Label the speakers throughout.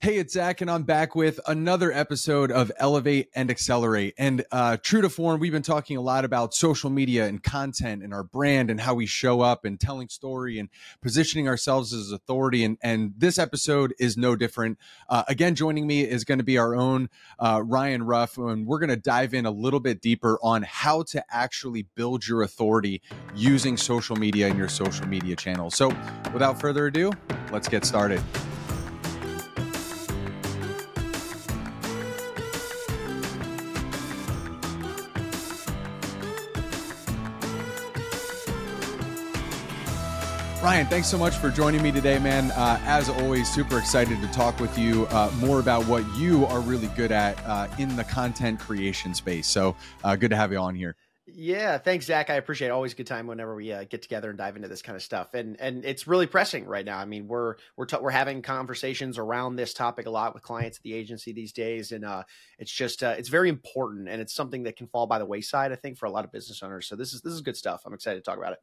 Speaker 1: Hey, it's Zach, and I'm back with another episode of Elevate and Accelerate. And uh, true to form, we've been talking a lot about social media and content and our brand and how we show up and telling story and positioning ourselves as authority. And, and this episode is no different. Uh, again, joining me is going to be our own uh, Ryan Ruff, and we're going to dive in a little bit deeper on how to actually build your authority using social media and your social media channels. So, without further ado, let's get started. Ryan, thanks so much for joining me today, man. Uh, as always, super excited to talk with you uh, more about what you are really good at uh, in the content creation space. So uh, good to have you on here.
Speaker 2: Yeah, thanks, Zach. I appreciate it. Always a good time whenever we uh, get together and dive into this kind of stuff, and and it's really pressing right now. I mean, we're we're t- we're having conversations around this topic a lot with clients at the agency these days, and uh, it's just uh, it's very important, and it's something that can fall by the wayside. I think for a lot of business owners. So this is this is good stuff. I'm excited to talk about it.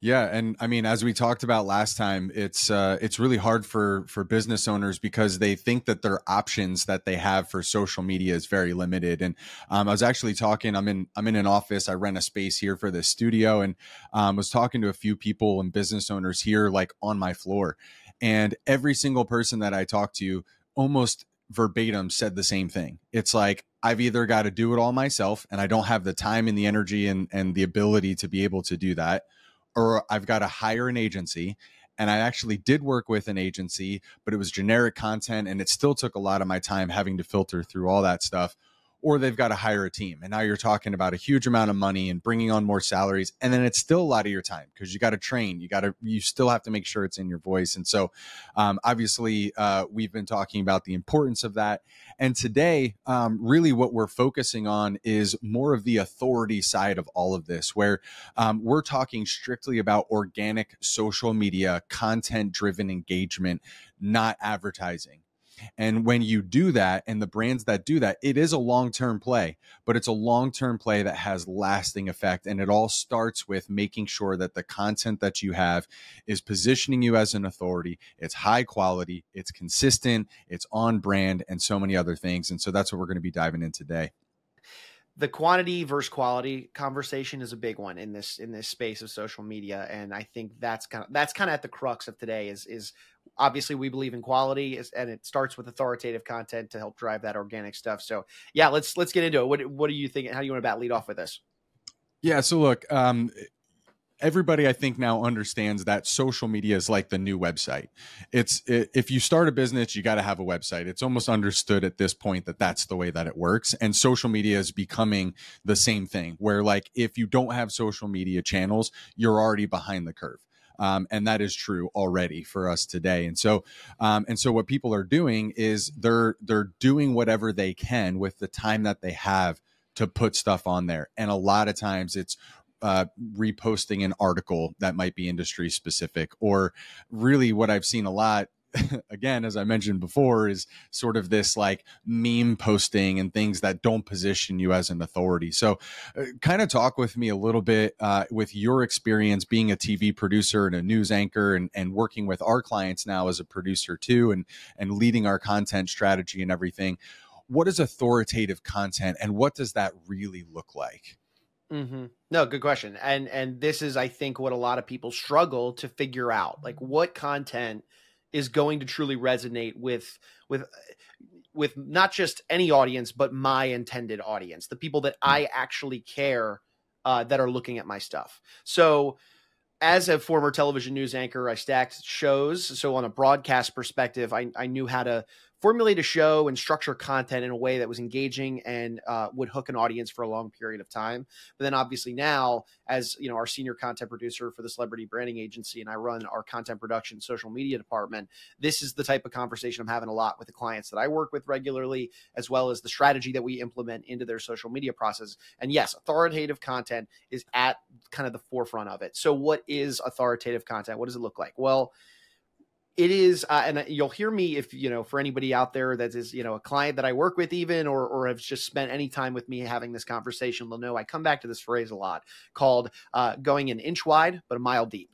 Speaker 1: Yeah, and I mean, as we talked about last time, it's uh, it's really hard for for business owners because they think that their options that they have for social media is very limited. And um, I was actually talking. I'm in I'm in an office. I rent a space here for the studio, and um, was talking to a few people and business owners here, like on my floor, and every single person that I talked to, almost verbatim, said the same thing. It's like I've either got to do it all myself, and I don't have the time and the energy and and the ability to be able to do that or I've got to hire an agency. And I actually did work with an agency, but it was generic content and it still took a lot of my time having to filter through all that stuff or they've got to hire a team. And now you're talking about a huge amount of money and bringing on more salaries. And then it's still a lot of your time because you got to train. You got to, you still have to make sure it's in your voice. And so, um, obviously, uh, we've been talking about the importance of that. And today, um, really what we're focusing on is more of the authority side of all of this, where um, we're talking strictly about organic social media, content driven engagement, not advertising. And when you do that, and the brands that do that, it is a long term play, but it's a long term play that has lasting effect. And it all starts with making sure that the content that you have is positioning you as an authority. It's high quality, it's consistent, it's on brand, and so many other things. And so that's what we're going to be diving in today
Speaker 2: the quantity versus quality conversation is a big one in this in this space of social media and i think that's kind of that's kind of at the crux of today is is obviously we believe in quality and it starts with authoritative content to help drive that organic stuff so yeah let's let's get into it what what are you think how do you want to about lead off with this
Speaker 1: yeah so look um everybody I think now understands that social media is like the new website. It's it, if you start a business, you got to have a website. It's almost understood at this point that that's the way that it works. And social media is becoming the same thing where like if you don't have social media channels, you're already behind the curve. Um, and that is true already for us today. And so, um, and so, what people are doing is they're they're doing whatever they can with the time that they have to put stuff on there. And a lot of times, it's uh, reposting an article that might be industry specific, or really what I've seen a lot again, as I mentioned before, is sort of this like meme posting and things that don't position you as an authority. So, uh, kind of talk with me a little bit uh, with your experience being a TV producer and a news anchor, and, and working with our clients now as a producer too, and and leading our content strategy and everything. What is authoritative content, and what does that really look like?
Speaker 2: Mm-hmm. No, good question. And and this is, I think, what a lot of people struggle to figure out. Like, what content is going to truly resonate with with with not just any audience, but my intended audience, the people that I actually care uh, that are looking at my stuff. So, as a former television news anchor, I stacked shows. So, on a broadcast perspective, I, I knew how to formulate a show and structure content in a way that was engaging and uh, would hook an audience for a long period of time. But then obviously now, as you know, our senior content producer for the celebrity branding agency, and I run our content production social media department. This is the type of conversation I'm having a lot with the clients that I work with regularly, as well as the strategy that we implement into their social media process. And yes, authoritative content is at kind of the forefront of it. So, what is authoritative content? What does it look like? Well, it is uh, and uh, you'll hear me if you know for anybody out there that is you know a client that i work with even or or have just spent any time with me having this conversation they'll know i come back to this phrase a lot called uh, going an inch wide but a mile deep.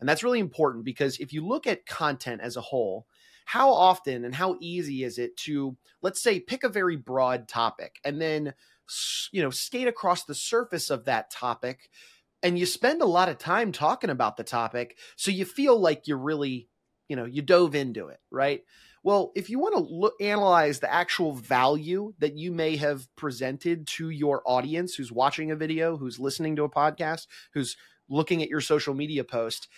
Speaker 2: And that's really important because if you look at content as a whole how often and how easy is it to let's say pick a very broad topic and then you know skate across the surface of that topic and you spend a lot of time talking about the topic so you feel like you're really you know you dove into it right? Well if you want to look analyze the actual value that you may have presented to your audience who's watching a video who's listening to a podcast who's looking at your social media post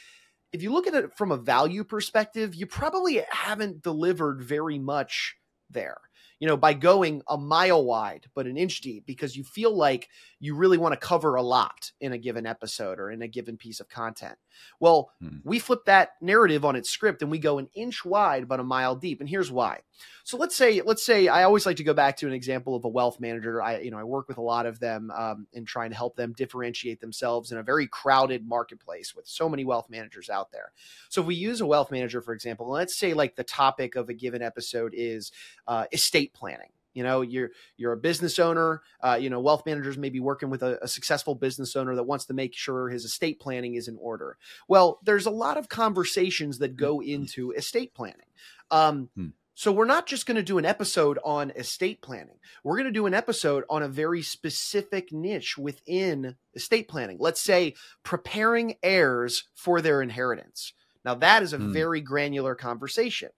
Speaker 2: if you look at it from a value perspective you probably haven't delivered very much there you know, by going a mile wide but an inch deep because you feel like you really want to cover a lot in a given episode or in a given piece of content. Well, hmm. we flip that narrative on its script and we go an inch wide but a mile deep. And here's why. So let's say, let's say I always like to go back to an example of a wealth manager. I, you know, I work with a lot of them um, in trying to help them differentiate themselves in a very crowded marketplace with so many wealth managers out there. So if we use a wealth manager, for example, let's say like the topic of a given episode is uh, estate planning. You know you're you're a business owner uh, you know wealth managers may be working with a, a, successful business owner that wants to make sure his estate planning is in order. Well there's a lot of conversations that go mm-hmm. into estate planning. Um, hmm. so we're not just going to do an episode on estate planning. We're going to do an episode on a very specific niche within estate planning. Let's say preparing heirs for their inheritance. Now that is a hmm. very granular conversation.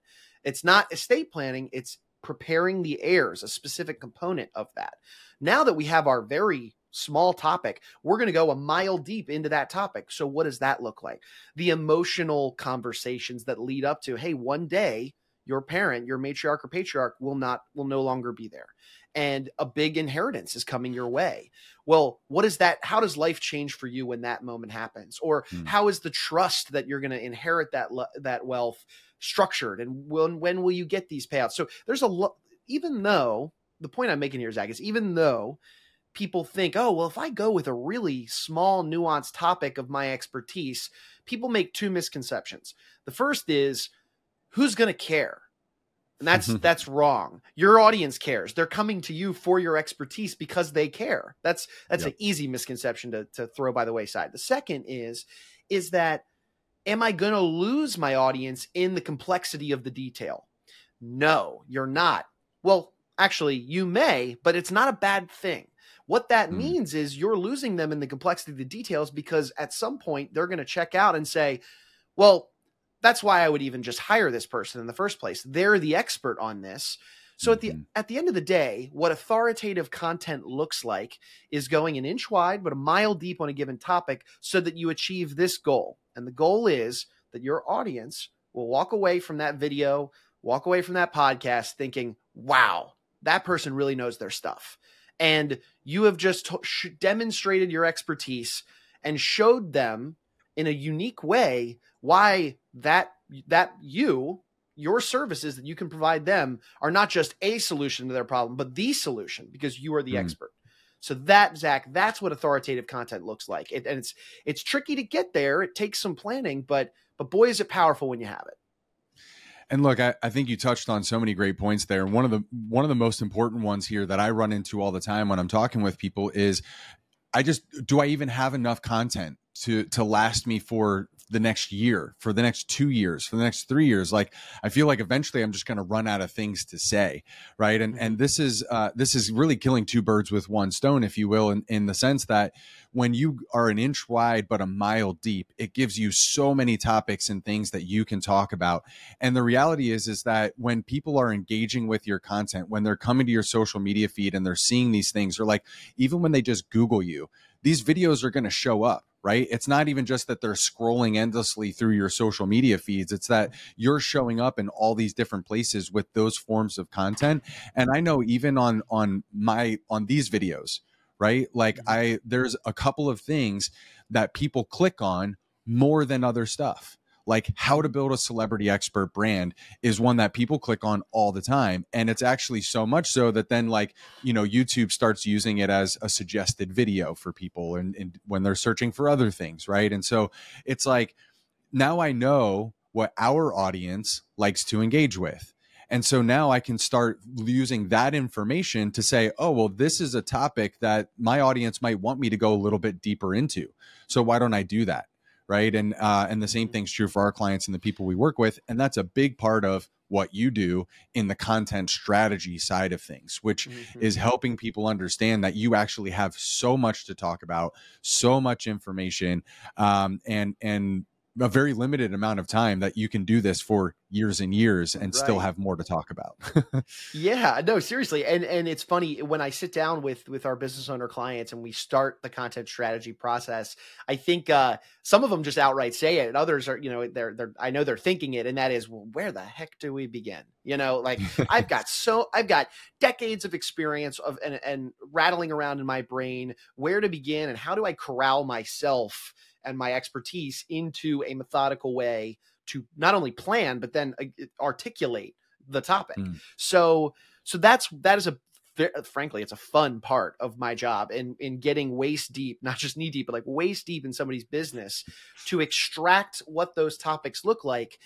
Speaker 2: It's not estate planning it's preparing the heirs, a specific component of that. Now that we have our very small topic, we're going to go a mile deep into that topic. So, what does that look like? The emotional conversations that lead up to, hey, one day your parent, your matriarch or patriarch will not, will no longer be there. And a big inheritance is coming your way. Well, what is that? How does life change for you when that moment happens? Or hmm. how is the trust that you're going to inherit that, that wealth structured and when when will you get these payouts so there's a lot even though the point i'm making here zach is even though people think oh well if i go with a really small nuanced topic of my expertise people make two misconceptions the first is who's going to care and that's that's wrong your audience cares they're coming to you for your expertise because they care that's that's yep. an easy misconception to, to throw by the wayside the second is is that am I going to lose my audience in the complexity of the detail? No, you're not. Well, actually, you may, but it's not a bad thing. What that mm. means is you're losing them in the complexity of the details because at some point they're going to check out and say, well, that's why I would even just hire this person in the first place. They're the expert on this. So at the mm-hmm. at the end of the day, what authoritative content looks like is going an inch wide but a mile deep on a given topic so that you achieve this goal. And the goal is that your audience will walk away from that video, walk away from that podcast thinking, "Wow, that person really knows their stuff." And you have just t- demonstrated your expertise and showed them in a unique way why that that you your services that you can provide them are not just a solution to their problem, but the solution because you are the mm. expert. So that Zach, that's what authoritative content looks like, it, and it's it's tricky to get there. It takes some planning, but but boy, is it powerful when you have it.
Speaker 1: And look, I, I, think you touched on so many great points there. And one of the one of the most important ones here that I run into all the time when I'm talking with people is I just do I even have enough content to to last me for the next year, for the next two years, for the next three years. Like I feel like eventually I'm just going to run out of things to say, right? And and mm-hmm. this is uh, this is really killing two birds with one stone, if you will, in, in the sense that when you are an inch wide but a mile deep, it gives you so many topics and things that you can talk about. And the reality is is that when people are engaging with your content, when they're coming to your social media feed and they're seeing these things, or like even when they just Google you, these videos are going to show up right? It's not even just that they're scrolling endlessly through your social media feeds. It's that you're showing up in all these different places with those forms of content. And I know even on on my on these videos, right? Like mm-hmm. I there's a couple of things that people click on more than other stuff like how to build a celebrity expert brand is one that people click on all the time and it's actually so much so that then like you know youtube starts using it as a suggested video for people and, and when they're searching for other things right and so it's like now i know what our audience likes to engage with and so now I can start using that information to say, oh, well, this is a topic that my audience might want me to go a little bit deeper into. So why don't I do that? Right? And uh, and the same thing's true for our clients and the people we work with, and that's a big part of what you do in the content strategy side of things, which mm-hmm. is helping people understand that you actually have so much to talk about, so much information, um, and and a very limited amount of time that you can do this for years and years and right. still have more to talk about.
Speaker 2: yeah, no, seriously. And and it's funny when I sit down with with our business owner clients and we start the content strategy process, I think uh some of them just outright say it and others are, you know, they're they're I know they're thinking it and that is, well, where the heck do we begin? You know, like I've got so I've got decades of experience of and and rattling around in my brain where to begin and how do I corral myself and my expertise into a methodical way to not only plan but then uh, articulate the topic. Mm. So so that's that is a frankly it's a fun part of my job in in getting waist deep not just knee deep but like waist deep in somebody's business to extract what those topics look like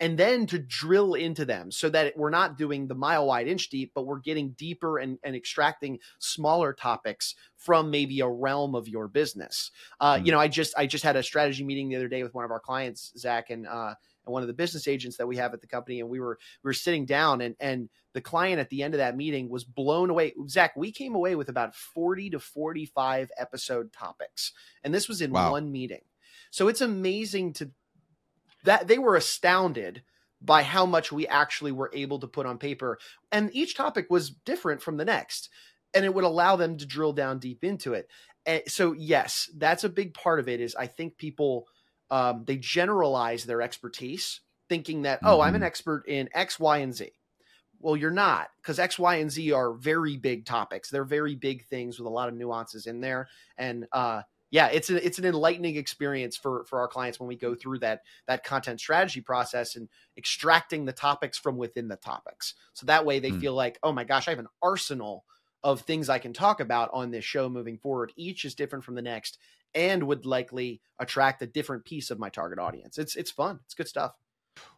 Speaker 2: and then to drill into them so that we're not doing the mile wide inch deep but we're getting deeper and, and extracting smaller topics from maybe a realm of your business uh, mm-hmm. you know i just i just had a strategy meeting the other day with one of our clients zach and uh, and one of the business agents that we have at the company and we were we were sitting down and and the client at the end of that meeting was blown away zach we came away with about 40 to 45 episode topics and this was in wow. one meeting so it's amazing to that they were astounded by how much we actually were able to put on paper and each topic was different from the next and it would allow them to drill down deep into it and so yes that's a big part of it is i think people um, they generalize their expertise thinking that mm-hmm. oh i'm an mm-hmm. expert in x y and z well you're not because x y and z are very big topics they're very big things with a lot of nuances in there and uh, yeah, it's a, it's an enlightening experience for for our clients when we go through that that content strategy process and extracting the topics from within the topics. So that way they mm. feel like, oh my gosh, I have an arsenal of things I can talk about on this show moving forward. Each is different from the next and would likely attract a different piece of my target audience. It's it's fun. It's good stuff.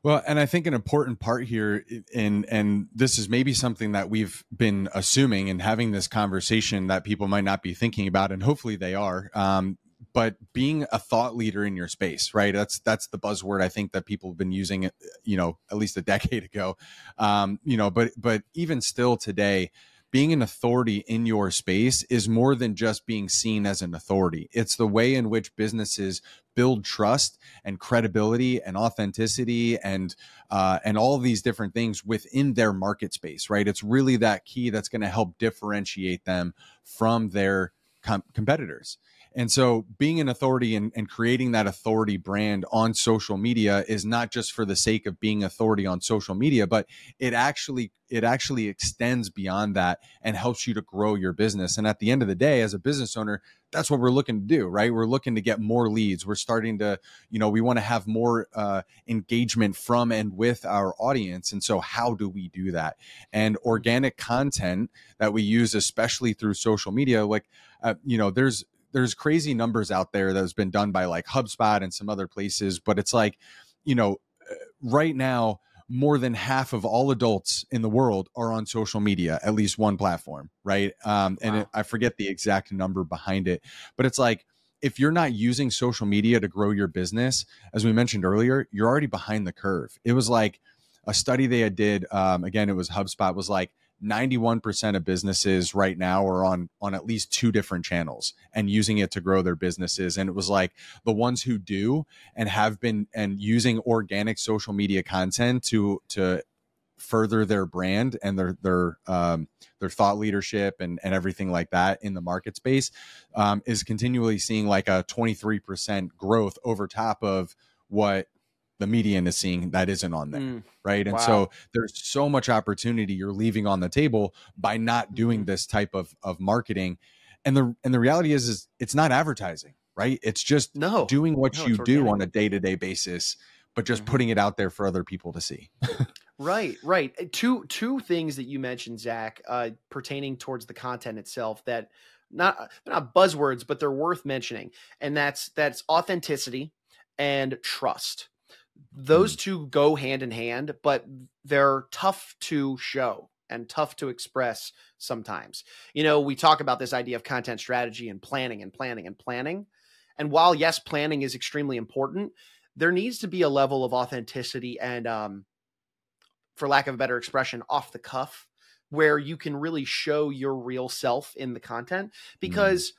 Speaker 1: Well, and I think an important part here, and and this is maybe something that we've been assuming and having this conversation that people might not be thinking about, and hopefully they are. Um, but being a thought leader in your space, right? That's that's the buzzword I think that people have been using, you know, at least a decade ago. Um, you know, but but even still today, being an authority in your space is more than just being seen as an authority. It's the way in which businesses build trust and credibility and authenticity and uh, and all these different things within their market space. Right? It's really that key that's going to help differentiate them from their com- competitors. And so being an authority and, and, creating that authority brand on social media is not just for the sake of being authority on social media, but it actually it actually extends beyond that and helps you to grow your business. And at the end of the day, as a business owner, that's what we're looking to do, right? We're looking to get more leads. We're starting to, you know, we want to have more uh, engagement from and with our audience. And so, how do we do that? And organic content that we use, especially through social media, like, uh, you know, there's there's crazy numbers out there that has been done by like HubSpot and some other places, but it's like, you know, uh, right now more than half of all adults in the world are on social media, at least one platform, right? Um, and wow. it, I forget the exact number behind it, but it's like if you're not using social media to grow your business, as we mentioned earlier, you're already behind the curve. It was like a study they had did. Um, again, it was HubSpot was like 91% of businesses right now are on on at least two different channels and using it to grow their businesses. And it was like the ones who do and have been and using organic social media content to to further their brand and their their um, their thought leadership and and everything like that in the market space um, is continually seeing like a 23% growth over top of what the median is seeing that isn't on there mm, right? And wow. so there's so much opportunity you're leaving on the table by not doing mm-hmm. this type of of marketing. And the and the reality is is it's not advertising right? It's just
Speaker 2: no.
Speaker 1: doing what no, you do on a day-to-day basis but just mm-hmm. putting it out there for other people to see.
Speaker 2: Right right. Uh, two two things that you mentioned zach uh, pertaining towards the content itself that not not buzzwords but they're worth mentioning and that's that's authenticity and trust those mm. two go hand in hand, but they're tough to show and tough to express sometimes. You know, we talk about this idea of content strategy and planning and planning and planning. And while yes, planning is extremely important, there needs to be a level of authenticity and um, for lack of a better expression, off the cuff, where you can really show your real self in the content. Because, mm.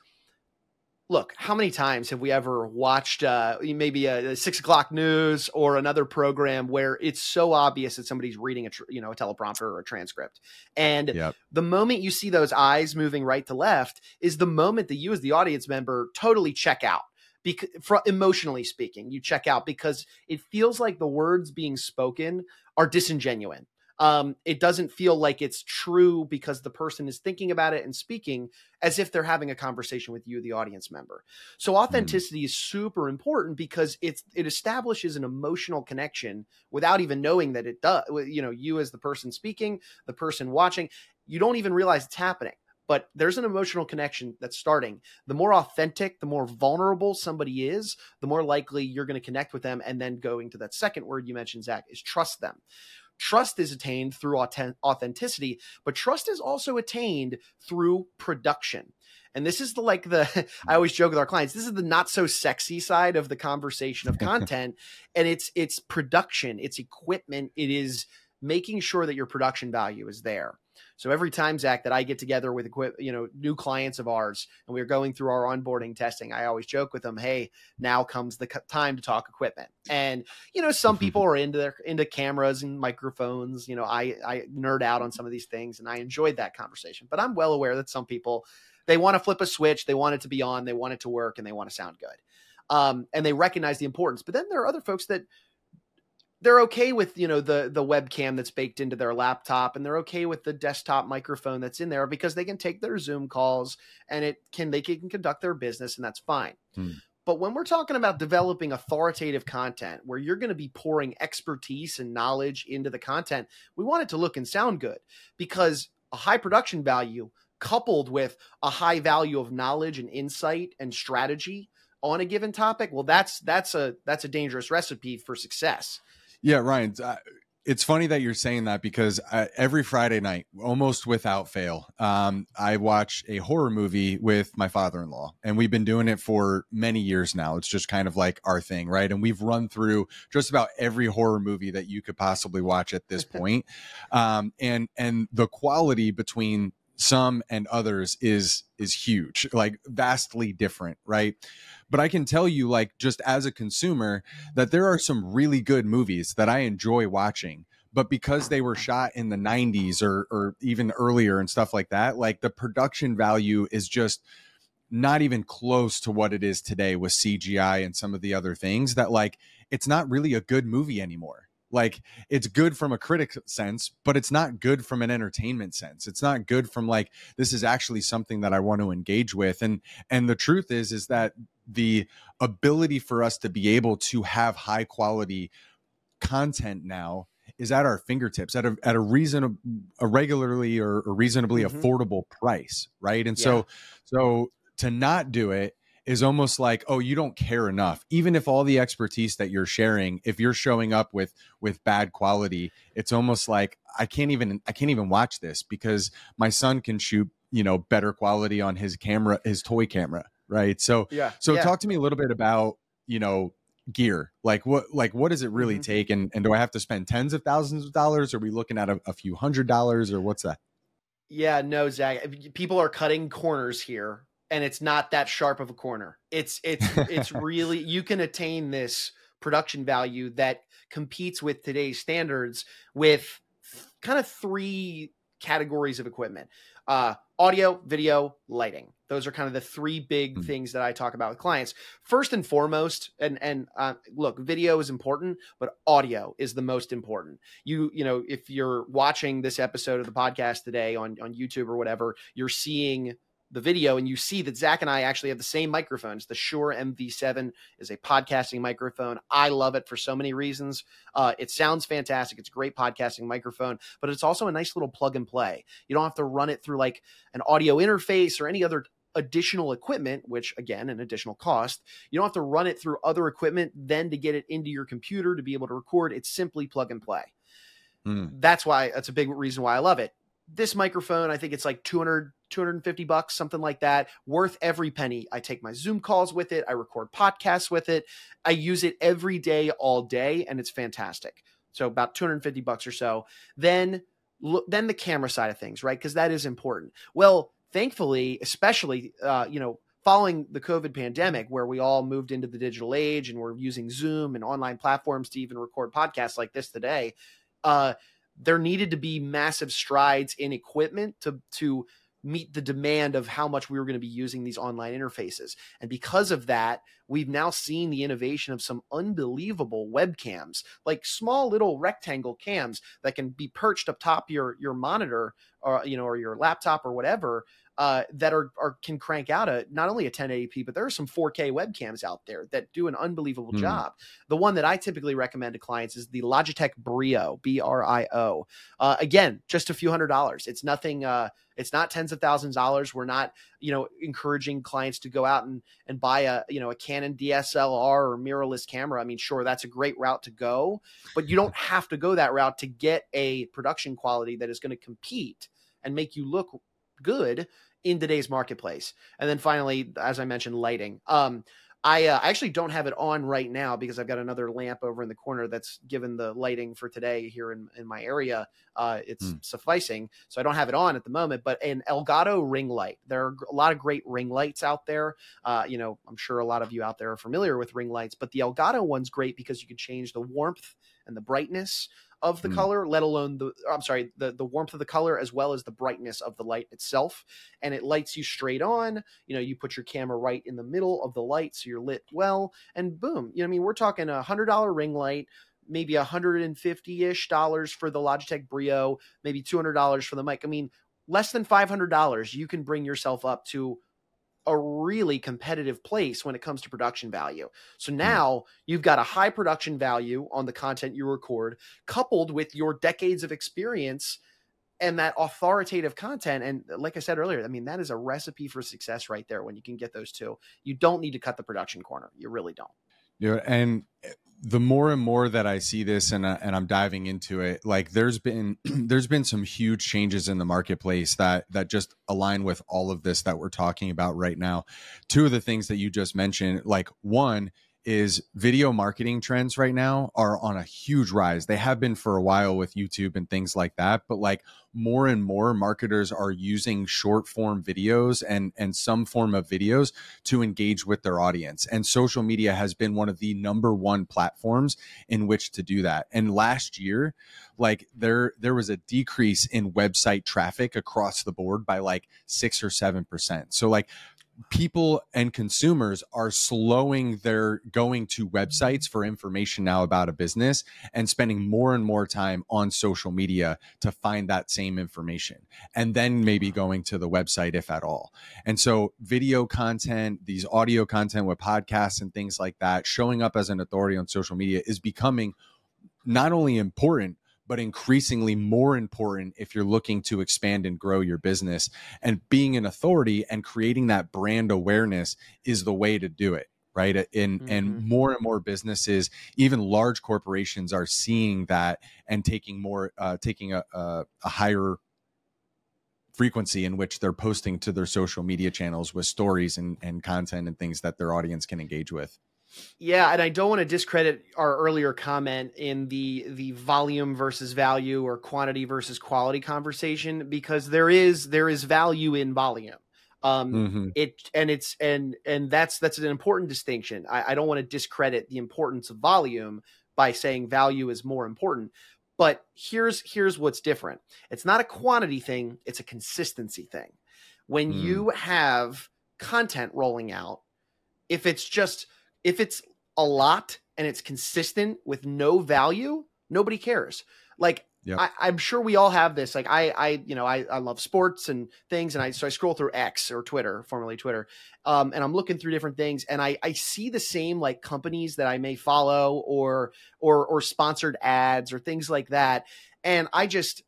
Speaker 2: Look, how many times have we ever watched uh, maybe a, a, six o'clock news or another program where it's so obvious that somebody's reading a tr- you know a teleprompter or a transcript, and yep. the moment you see those eyes moving right to left is the moment that you as the audience member totally check out because emotionally speaking you check out because it feels like the words being spoken are disingenuous um, it doesn't feel like it's true because the person is thinking about it and speaking as if they're having a conversation with you, the audience member. So hmm. authenticity mm. is super important because it's it establishes an emotional connection without even knowing that it does. You know, you as the person speaking, the person watching, you don't even realize it's happening but there's an emotional connection that's starting. The more authentic, the more vulnerable somebody is, the more likely you're going to connect with them. And then going to that second word you mentioned, Zach, is trust them. Trust is attained through authenticity, but trust is also attained through production. And this is the like the I hmm. always joke with our clients, this is the not so sexy side of the conversation of content and it's it's production, it's equipment, it is making sure that your production value is there. So every time, Zach, that I get together with you know new clients of ours, and we're going through our onboarding testing, I always joke with them, "Hey, now comes the time to talk equipment." And you know, some people are into their into cameras and microphones. You know, I I nerd out on some of these things, and I enjoyed that conversation. But I'm well aware that some people they want to flip a switch, they want it to be on, they want it to work, and they want to sound good. Um, and they recognize the importance. But then there are other folks that they're okay with you know the the webcam that's baked into their laptop and they're okay with the desktop microphone that's in there because they can take their zoom calls and it can they can conduct their business and that's fine hmm. but when we're talking about developing authoritative content where you're going to be pouring expertise and knowledge into the content we want it to look and sound good because a high production value coupled with a high value of knowledge and insight and strategy on a given topic well that's that's a that's a dangerous recipe for success
Speaker 1: yeah, Ryan, uh, it's funny that you're saying that because I, every Friday night, almost without fail, um, I watch a horror movie with my father in law. And we've been doing it for many years now. It's just kind of like our thing, right? And we've run through just about every horror movie that you could possibly watch at this point. Um, and, and the quality between some and others is is huge like vastly different right? But i can tell you like just as a consumer that there are some really good movies that i enjoy watching but because they were shot in the 90s or or even earlier and stuff like that like the production value is just not even close to what it is today with CGI and some of the other things that like it's not really a good movie anymore like it's good from a critic sense but it's not good from an entertainment sense it's not good from like this is actually something that i want to engage with and and the truth is is that the ability for us to be able to have high quality content now is at our fingertips at a at a reasonable a regularly or, a reasonably mm-hmm. affordable price right and yeah. so so to not do it is almost like oh you don't care enough. Even if all the expertise that you're sharing if you're showing up with with bad quality it's almost like i can't even i can't even watch this because my son can shoot you know better quality on his camera his toy camera right? So yeah so yeah. talk to me a little bit about you know gear. Like what like what does it really mm-hmm. take? And and do i have to spend tens of thousands of dollars? Are we looking at a, a few hundred dollars or what's that?
Speaker 2: Yeah no zach. People are cutting corners here and it's not that sharp of a corner. It's it's it's really you can attain this production value that competes with today's standards with kind of three categories of equipment. Uh, audio, video, lighting. Those are kind of the three big mm-hmm. things that I talk about with clients. First and foremost, and and uh, look, video is important, but audio is the most important. You you know, if you're watching this episode of the podcast today on on YouTube or whatever, you're seeing the video and you see that Zach and I actually have the same microphones. The Shure MV7 is a podcasting microphone. I love it for so many reasons. Uh, it sounds fantastic. It's a great podcasting microphone, but it's also a nice little plug and play. You don't have to run it through like an audio interface or any other additional equipment, which again, an additional cost. You don't have to run it through other equipment then to get it into your computer to be able to record. It's simply plug and play. Mm. That's why that's a big reason why I love it this microphone, I think it's like 200, 250 bucks, something like that, worth every penny. I take my Zoom calls with it. I record podcasts with it. I use it every day, all day, and it's fantastic. so about 250 bucks or so. Then then the camera side of things, right? Because that is important. Well, thankfully, especially uh, you know following the COVID pandemic, where we all moved into the digital age and we're using Zoom and online platforms to even record podcasts like this today, uh, there needed to be massive strides in equipment to to meet the demand of how much we were going to be using these online interfaces. And because of that, we've now seen the innovation of some unbelievable webcams, like small little rectangle cams that can be perched up top your your monitor or you know or your laptop or whatever uh, that are, are can crank out a not only a 1080p, but there are some 4K webcams out there that do an unbelievable mm. job. The one that I typically recommend to clients is the Logitech Brio, B R I O. Uh, again, just a few hundred dollars. It's nothing. Uh, it's not tens of thousands of dollars. We're not, you know, encouraging clients to go out and and buy a, you know, a Canon DSLR or mirrorless camera. I mean, sure, that's a great route to go, but you don't have to go that route to get a production quality that is going to compete and make you look good in today's marketplace. And then finally, as I mentioned, lighting. Um, I, uh, I actually don't have it on right now because I've got another lamp over in the corner that's given the lighting for today here in, in my area. Uh, it's mm. sufficing, so I don't have it on at the moment. But an Elgato ring light, there are a lot of great ring lights out there. Uh, you know, I'm sure a lot of you out there are familiar with ring lights, but the Elgato one's great because you can change the warmth and the brightness of the mm. color, let alone the I'm sorry, the the warmth of the color as well as the brightness of the light itself. And it lights you straight on. You know, you put your camera right in the middle of the light so you're lit well, and boom. You know, I mean, we're talking a hundred dollar ring light maybe 150-ish dollars for the Logitech Brio, maybe $200 for the mic. I mean, less than $500, you can bring yourself up to a really competitive place when it comes to production value. So hmm. now you've got a high production value on the content you record, coupled with your decades of experience and that authoritative content. And like I said earlier, I mean, that is a recipe for success right there when you can get those two. You don't need to cut the production corner. You really don't.
Speaker 1: Yeah. And the more and more that I see this and uh, and I'm diving into it, like there's been there's been some huge changes in the marketplace that that just align with all of this that we're talking about right now. Two of the things that you just mentioned, like one is video marketing trends right now are on a huge rise. They have been for a while with YouTube and things like that, but like more and more marketers are using short form videos and and some form of videos to engage with their audience. And social media has been one of the number one platforms in which to do that. And last year, like there there was a decrease in website traffic across the board by like 6 or 7%. So like people and consumers are slowing their going to websites for information now about a business and spending more and more time on social media to find that same information and then maybe going to the website if at all. And so video content these audio content with podcasts and things like that showing up as an authority on social media is becoming not only important but increasingly more important if you're looking to expand and grow your business. And being an authority and creating that brand awareness is the way to do it right and mm-hmm. and more and more businesses even large corporations are seeing that and taking more uh, taking a, a, a higher frequency in which they're posting to their social media channels with stories and, and content and things that their audience can engage with
Speaker 2: yeah, and I don't want to discredit our earlier comment in the the volume versus value or quantity versus quality conversation because there is there is value in volume. Um, mm-hmm. it and it's and and that's that's an important distinction. I, I don't want to discredit the importance of volume by saying value is more important. But here's here's what's different. It's not a quantity thing, it's a consistency thing. When mm. you have content rolling out, if it's just if it's a lot and it's consistent with no value, nobody cares. Like Yep. I, am sure we all have this. Like I, I, you know, I, I love sports and things, and I so I scroll through X or Twitter, formerly Twitter, um, and I'm looking through different things, and I, I see the same like companies that I may follow or or or sponsored ads or things like that, and I just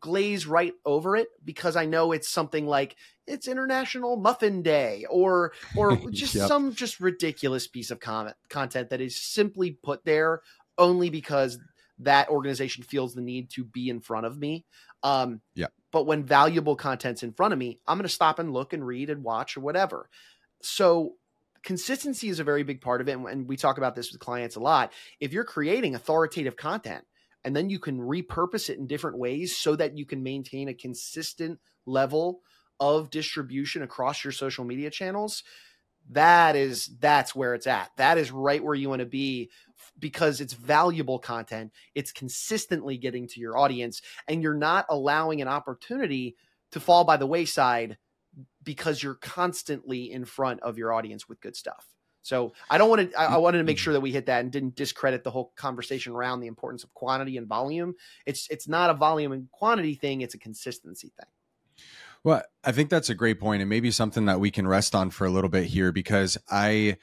Speaker 2: glaze right over it because I know it's something like it's International Muffin Day or or just yep. some just ridiculous piece of comment content that is simply put there only because that organization feels the need to be in front of me. Um,
Speaker 1: yeah.
Speaker 2: But when valuable content's in front of me, I'm going to stop and look and read and watch or whatever. So consistency is a very big part of it, and we talk about this with clients a lot. If you're creating authoritative content and then you can repurpose it in different ways so that you can maintain a consistent level of distribution across your social media channels. That is that's where it's at. That is right where you want to be because it's valuable content. It's consistently getting to your audience and you're not allowing an opportunity to fall by the wayside because you're constantly in front of your audience with good stuff so I don't want to. I, I, wanted to make sure that we hit that and didn't discredit the whole conversation around the importance of quantity and volume. It's it's not a volume and quantity thing. It's a consistency thing.
Speaker 1: Well, I think that's a great point, and maybe something that we can rest on for a little bit here because I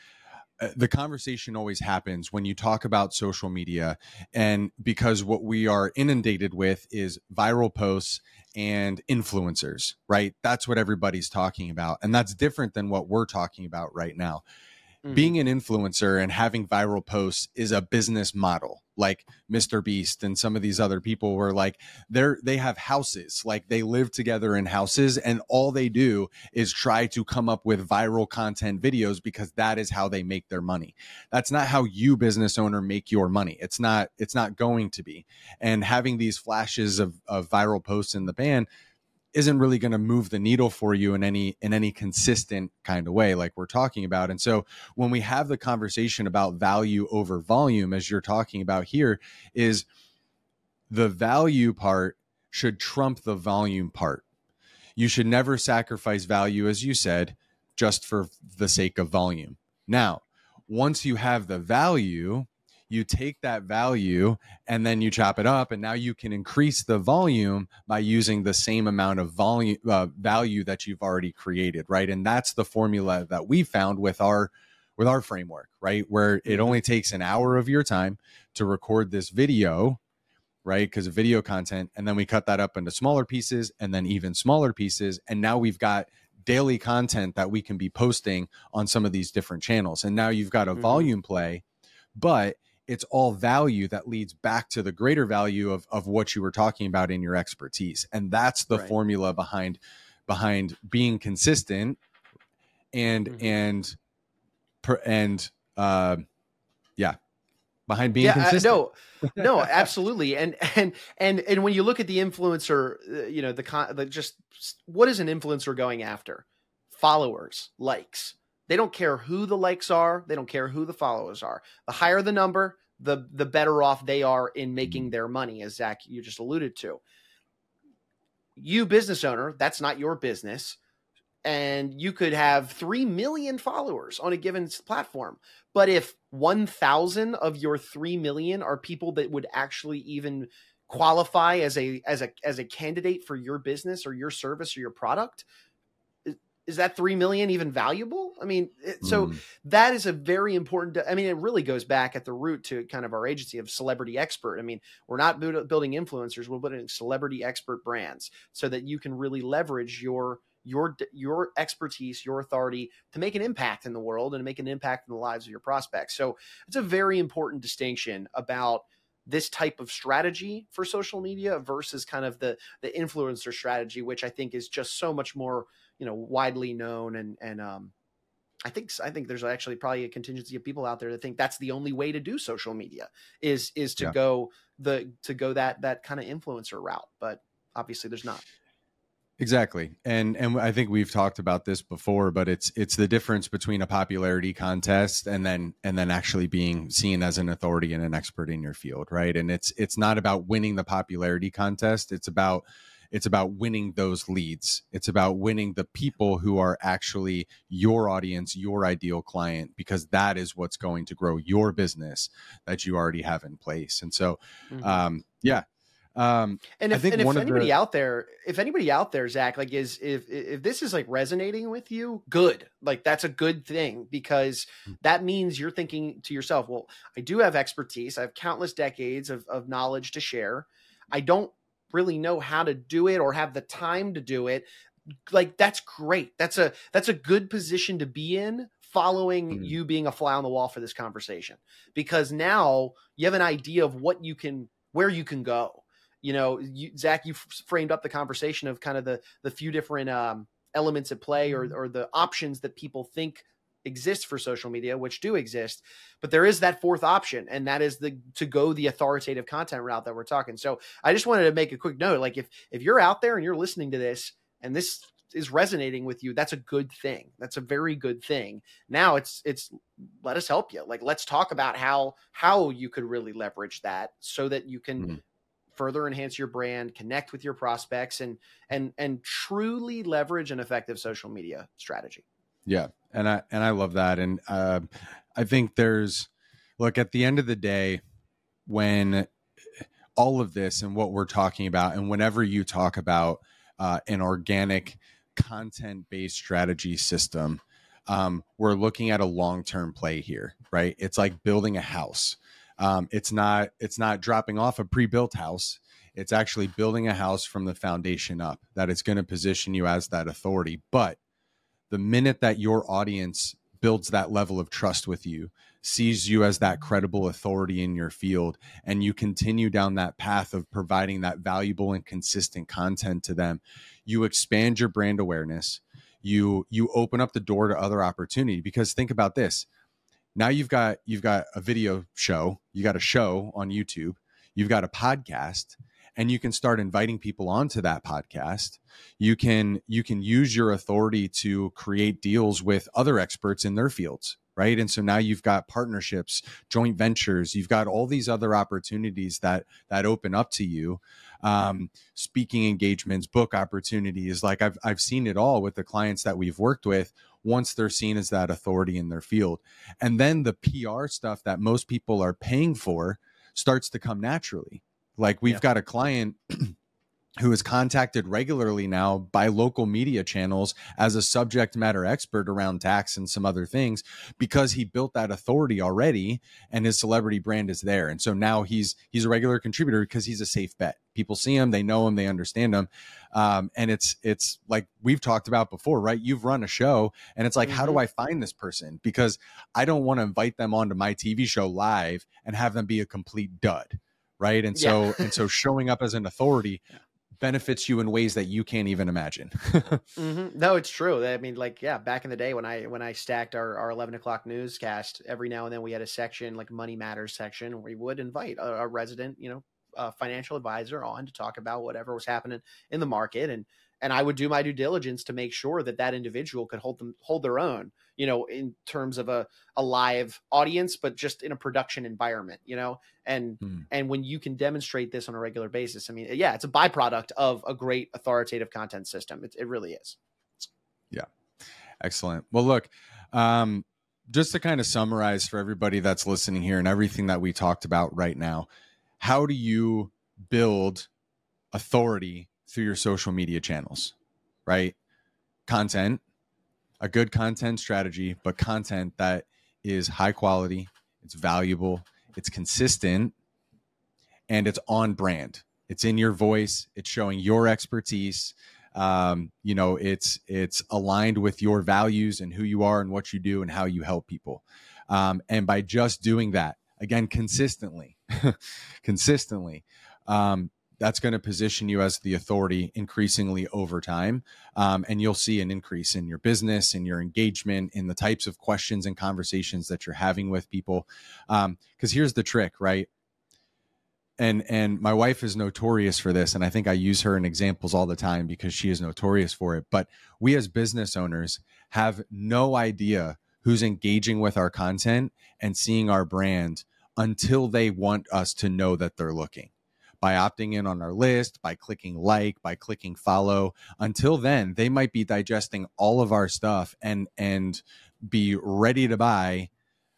Speaker 1: uh, the conversation always happens when you talk about social media and because what we are inundated with is viral posts and influencers right that's what everybody's talking about and that's different than what we're talking about right now Mm-hmm. Being an influencer and having viral posts is a business model. Like Mr. Beast and some of these other people were like they're they have houses, like they live together in houses, and all they do is try to come up with viral content videos because that is how they make their money. That's not how you business owner make your money. It's not it's not going to be. And having these flashes of, of viral posts in the band isn't really going to move the needle for you in any in any consistent kind of way like we're talking about. And so when we have the conversation about value over volume as you're talking about here is the value part should trump the volume part. You should never sacrifice value as you said just for the sake of volume. Now once you have the value you take that value and then you chop it up and now you can increase the volume by using the same amount of volume uh, value that you've already created right and that's the formula that we found with our with our framework right where it mm-hmm. only takes an hour of your time to record this video right because of video content and then we cut that up into smaller pieces and then even smaller pieces and now we've got daily content that we can be posting on some of these different channels and now you've got a mm-hmm. volume play but it's all value that leads back to the greater value of, of what you were talking about in your expertise and that's the right. formula behind behind being consistent and mm-hmm. and and uh yeah behind being yeah, consistent.
Speaker 2: Uh, no, no, absolutely. And and and and when you look at the influencer, uh, you know the con, the just what is an influencer going after? Followers, likes, they don't care who the likes are. They don't care who the followers are. The higher the number, the the better off they are in making their money, as Zach you just alluded to. You business owner, that's not your business, and you could have three million followers on a given platform. But if one thousand of your three million are people that would actually even qualify as a as a as a candidate for your business or your service or your product is that 3 million even valuable? I mean it, so mm. that is a very important i mean it really goes back at the root to kind of our agency of celebrity expert. I mean we're not building influencers we're building celebrity expert brands so that you can really leverage your your your expertise your authority to make an impact in the world and make an impact in the lives of your prospects. So it's a very important distinction about this type of strategy for social media versus kind of the the influencer strategy which i think is just so much more you know widely known and and um I think I think there's actually probably a contingency of people out there that think that's the only way to do social media is is to yeah. go the to go that that kind of influencer route, but obviously there's not.
Speaker 1: Exactly. And and I think we've talked about this before, but it's it's the difference between a popularity contest and then and then actually being seen as an authority and an expert in your field, right? And it's it's not about winning the popularity contest, it's about it's about winning those leads. It's about winning the people who are actually your audience, your ideal client, because that is what's going to grow your business that you already have in place. And so, mm-hmm. um, yeah. Um,
Speaker 2: and if, and if anybody the... out there, if anybody out there, Zach, like is if if this is like resonating with you, good. Like that's a good thing because hmm. that means you're thinking to yourself, well, I do have expertise. I have countless decades of, of knowledge to share. I don't really know how to do it or have the time to do it like that's great that's a that's a good position to be in following mm-hmm. you being a fly on the wall for this conversation because now you have an idea of what you can where you can go you know you, zach you framed up the conversation of kind of the the few different um, elements at play or, mm-hmm. or the options that people think exist for social media, which do exist, but there is that fourth option, and that is the to go the authoritative content route that we're talking. So I just wanted to make a quick note, like if if you're out there and you're listening to this and this is resonating with you that's a good thing that's a very good thing now it's it's let us help you like let's talk about how how you could really leverage that so that you can mm-hmm. further enhance your brand connect with your prospects and and and truly leverage an effective social media strategy
Speaker 1: yeah and i and i love that and uh, i think there's look at the end of the day when all of this and what we're talking about and whenever you talk about uh, an organic content based strategy system, um, we're looking at a long term play here, right? It's like building a house. Um, it's not it's not dropping off a pre built house. It's actually building a house from the foundation up that is going to position you as that authority. But the minute that your audience builds that level of trust with you, sees you as that credible authority in your field, and you continue down that path of providing that valuable and consistent content to them, you expand your brand awareness. You you open up the door to other opportunity. Because think about this. Now you've got you've got a video show you got a show on youtube you've got a podcast and you can start inviting people onto that podcast you can you can use your authority to create deals with other experts in their fields right and so now you've got partnerships joint ventures you've got all these other opportunities that that open up to you um, speaking engagements, book opportunities. Like I've I've seen it all with the clients that we've worked with. Once they're seen as that authority in their field, and then the PR stuff that most people are paying for starts to come naturally. Like we've yeah. got a client who is contacted regularly now by local media channels as a subject matter expert around tax and some other things because he built that authority already and his celebrity brand is there and so now he's he's a regular contributor because he's a safe bet people see him they know him they understand him um, and it's it's like we've talked about before right you've run a show and it's like mm-hmm. how do mm-hmm. i find this person because i don't want to invite them onto my tv show live and have them be a complete dud right and so yeah. and so showing up as an authority benefits you in ways that you can't even imagine.
Speaker 2: mm-hmm. No, it's true. I mean, like, yeah, back in the day when I when I stacked our, our eleven o'clock newscast, every now and then we had a section like Money Matters section where we would invite a, a resident, you know, a financial advisor on to talk about whatever was happening in the market and and I would do my due diligence to make sure that that individual could hold them hold their own, you know, in terms of a, a live audience, but just in a production environment, you know, and hmm. and when you can demonstrate this on a regular basis, I mean, yeah, it's a byproduct of a great authoritative content system. It, it really is.
Speaker 1: Yeah, excellent. Well, look, um, just to kind of summarize for everybody that's listening here and everything that we talked about right now, how do you build authority through your social media channels, right? Content, a good content strategy, but content that is high quality, it's valuable, it's consistent, and it's on brand. It's in your voice, it's showing your expertise. Um, you know, it's it's aligned with your values and who you are and what you do and how you help people. Um, and by just doing that, again, consistently, consistently, um, that's going to position you as the authority increasingly over time. Um, and you'll see an increase in your business, in your engagement, in the types of questions and conversations that you're having with people. Because um, here's the trick, right? And and my wife is notorious for this, and I think I use her in examples all the time because she is notorious for it. But we as business owners have no idea who's engaging with our content and seeing our brand until they want us to know that they're looking by opting in on our list, by clicking like, by clicking follow. Until then, they might be digesting all of our stuff and and be ready to buy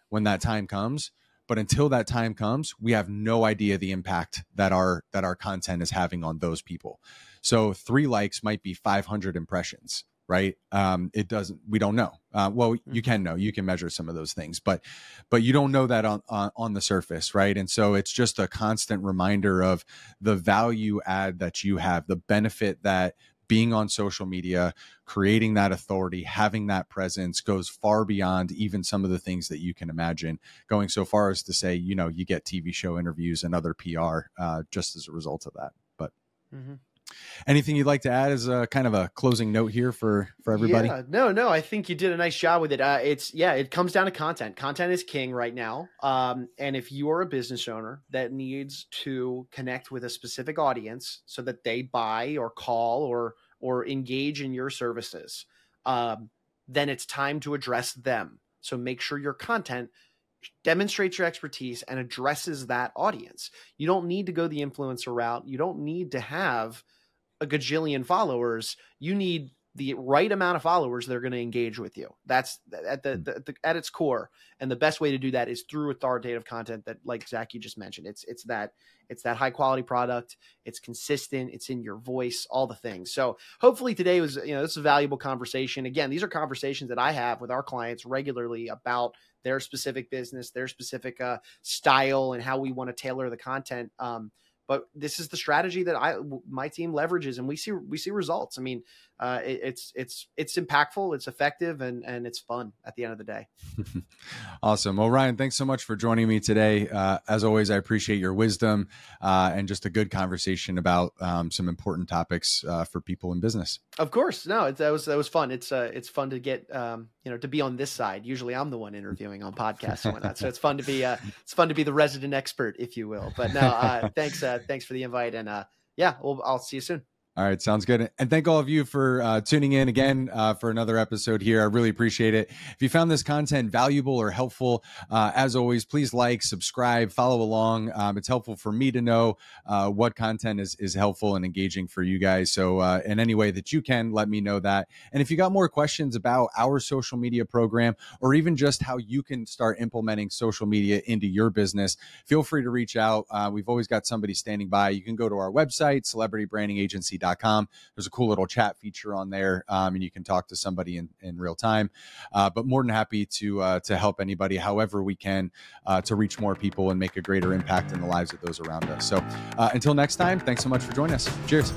Speaker 1: when that time comes. But until that time comes, we have no idea the impact that our that our content is having on those people. So three likes might be 500 impressions right um, it doesn't we don't know uh, well you mm-hmm. can know you can measure some of those things but but you don't know that on, on, on the surface right and so it's just a constant reminder of the value add that you have the benefit that being on social media creating that authority having that presence goes far beyond even some of the things that you can imagine going so far as to say you know you get tv show interviews and other pr uh, just as a result of that but
Speaker 2: mm-hmm.
Speaker 1: Anything you'd like to add as a kind of a closing note here for for everybody?
Speaker 2: Yeah, no, no, I think you did a nice job with it. Uh, it's yeah, it comes down to content. Content is king right now. Um, and if you are a business owner that needs to connect with a specific audience so that they buy or call or or engage in your services, um, then it's time to address them. So make sure your content demonstrates your expertise and addresses that audience. You don't need to go the influencer route. You don't need to have a gajillion followers. You need the right amount of followers that are going to engage with you. That's at the, hmm. the, the, at its core, and the best way to do that is through authoritative content that, like Zach, you just mentioned. It's it's that it's that high quality product. It's consistent. It's in your voice. All the things. So hopefully today was you know this is a valuable conversation. Again, these are conversations that I have with our clients regularly about their specific business, their specific uh, style, and how we want to tailor the content. Um, but this is the strategy that I my team leverages, and we see we see results. I mean, uh, it, it's it's it's impactful, it's effective, and and it's fun at the end of the day.
Speaker 1: awesome. Well, Ryan, thanks so much for joining me today. Uh, as always, I appreciate your wisdom uh, and just a good conversation about um, some important topics uh, for people in business.
Speaker 2: Of course, no, it, that was that was fun. It's uh, it's fun to get um, you know to be on this side. Usually, I'm the one interviewing on podcasts and whatnot, so it's fun to be uh, it's fun to be the resident expert, if you will. But no, thanks thanks for the invite, and yeah, well, I'll see you soon.
Speaker 1: All right, sounds good. And thank all of you for uh, tuning in again uh, for another episode here. I really appreciate it. If you found this content valuable or helpful, uh, as always, please like, subscribe, follow along. Um, it's helpful for me to know uh, what content is, is helpful and engaging for you guys. So, uh, in any way that you can, let me know that. And if you got more questions about our social media program or even just how you can start implementing social media into your business, feel free to reach out. Uh, we've always got somebody standing by. You can go to our website, celebritybrandingagency.com there's a cool little chat feature on there, um, and you can talk to somebody in, in real time. Uh, but more than happy to uh, to help anybody, however we can, uh, to reach more people and make a greater impact in the lives of those around us. So uh, until next time, thanks so much for joining us. Cheers.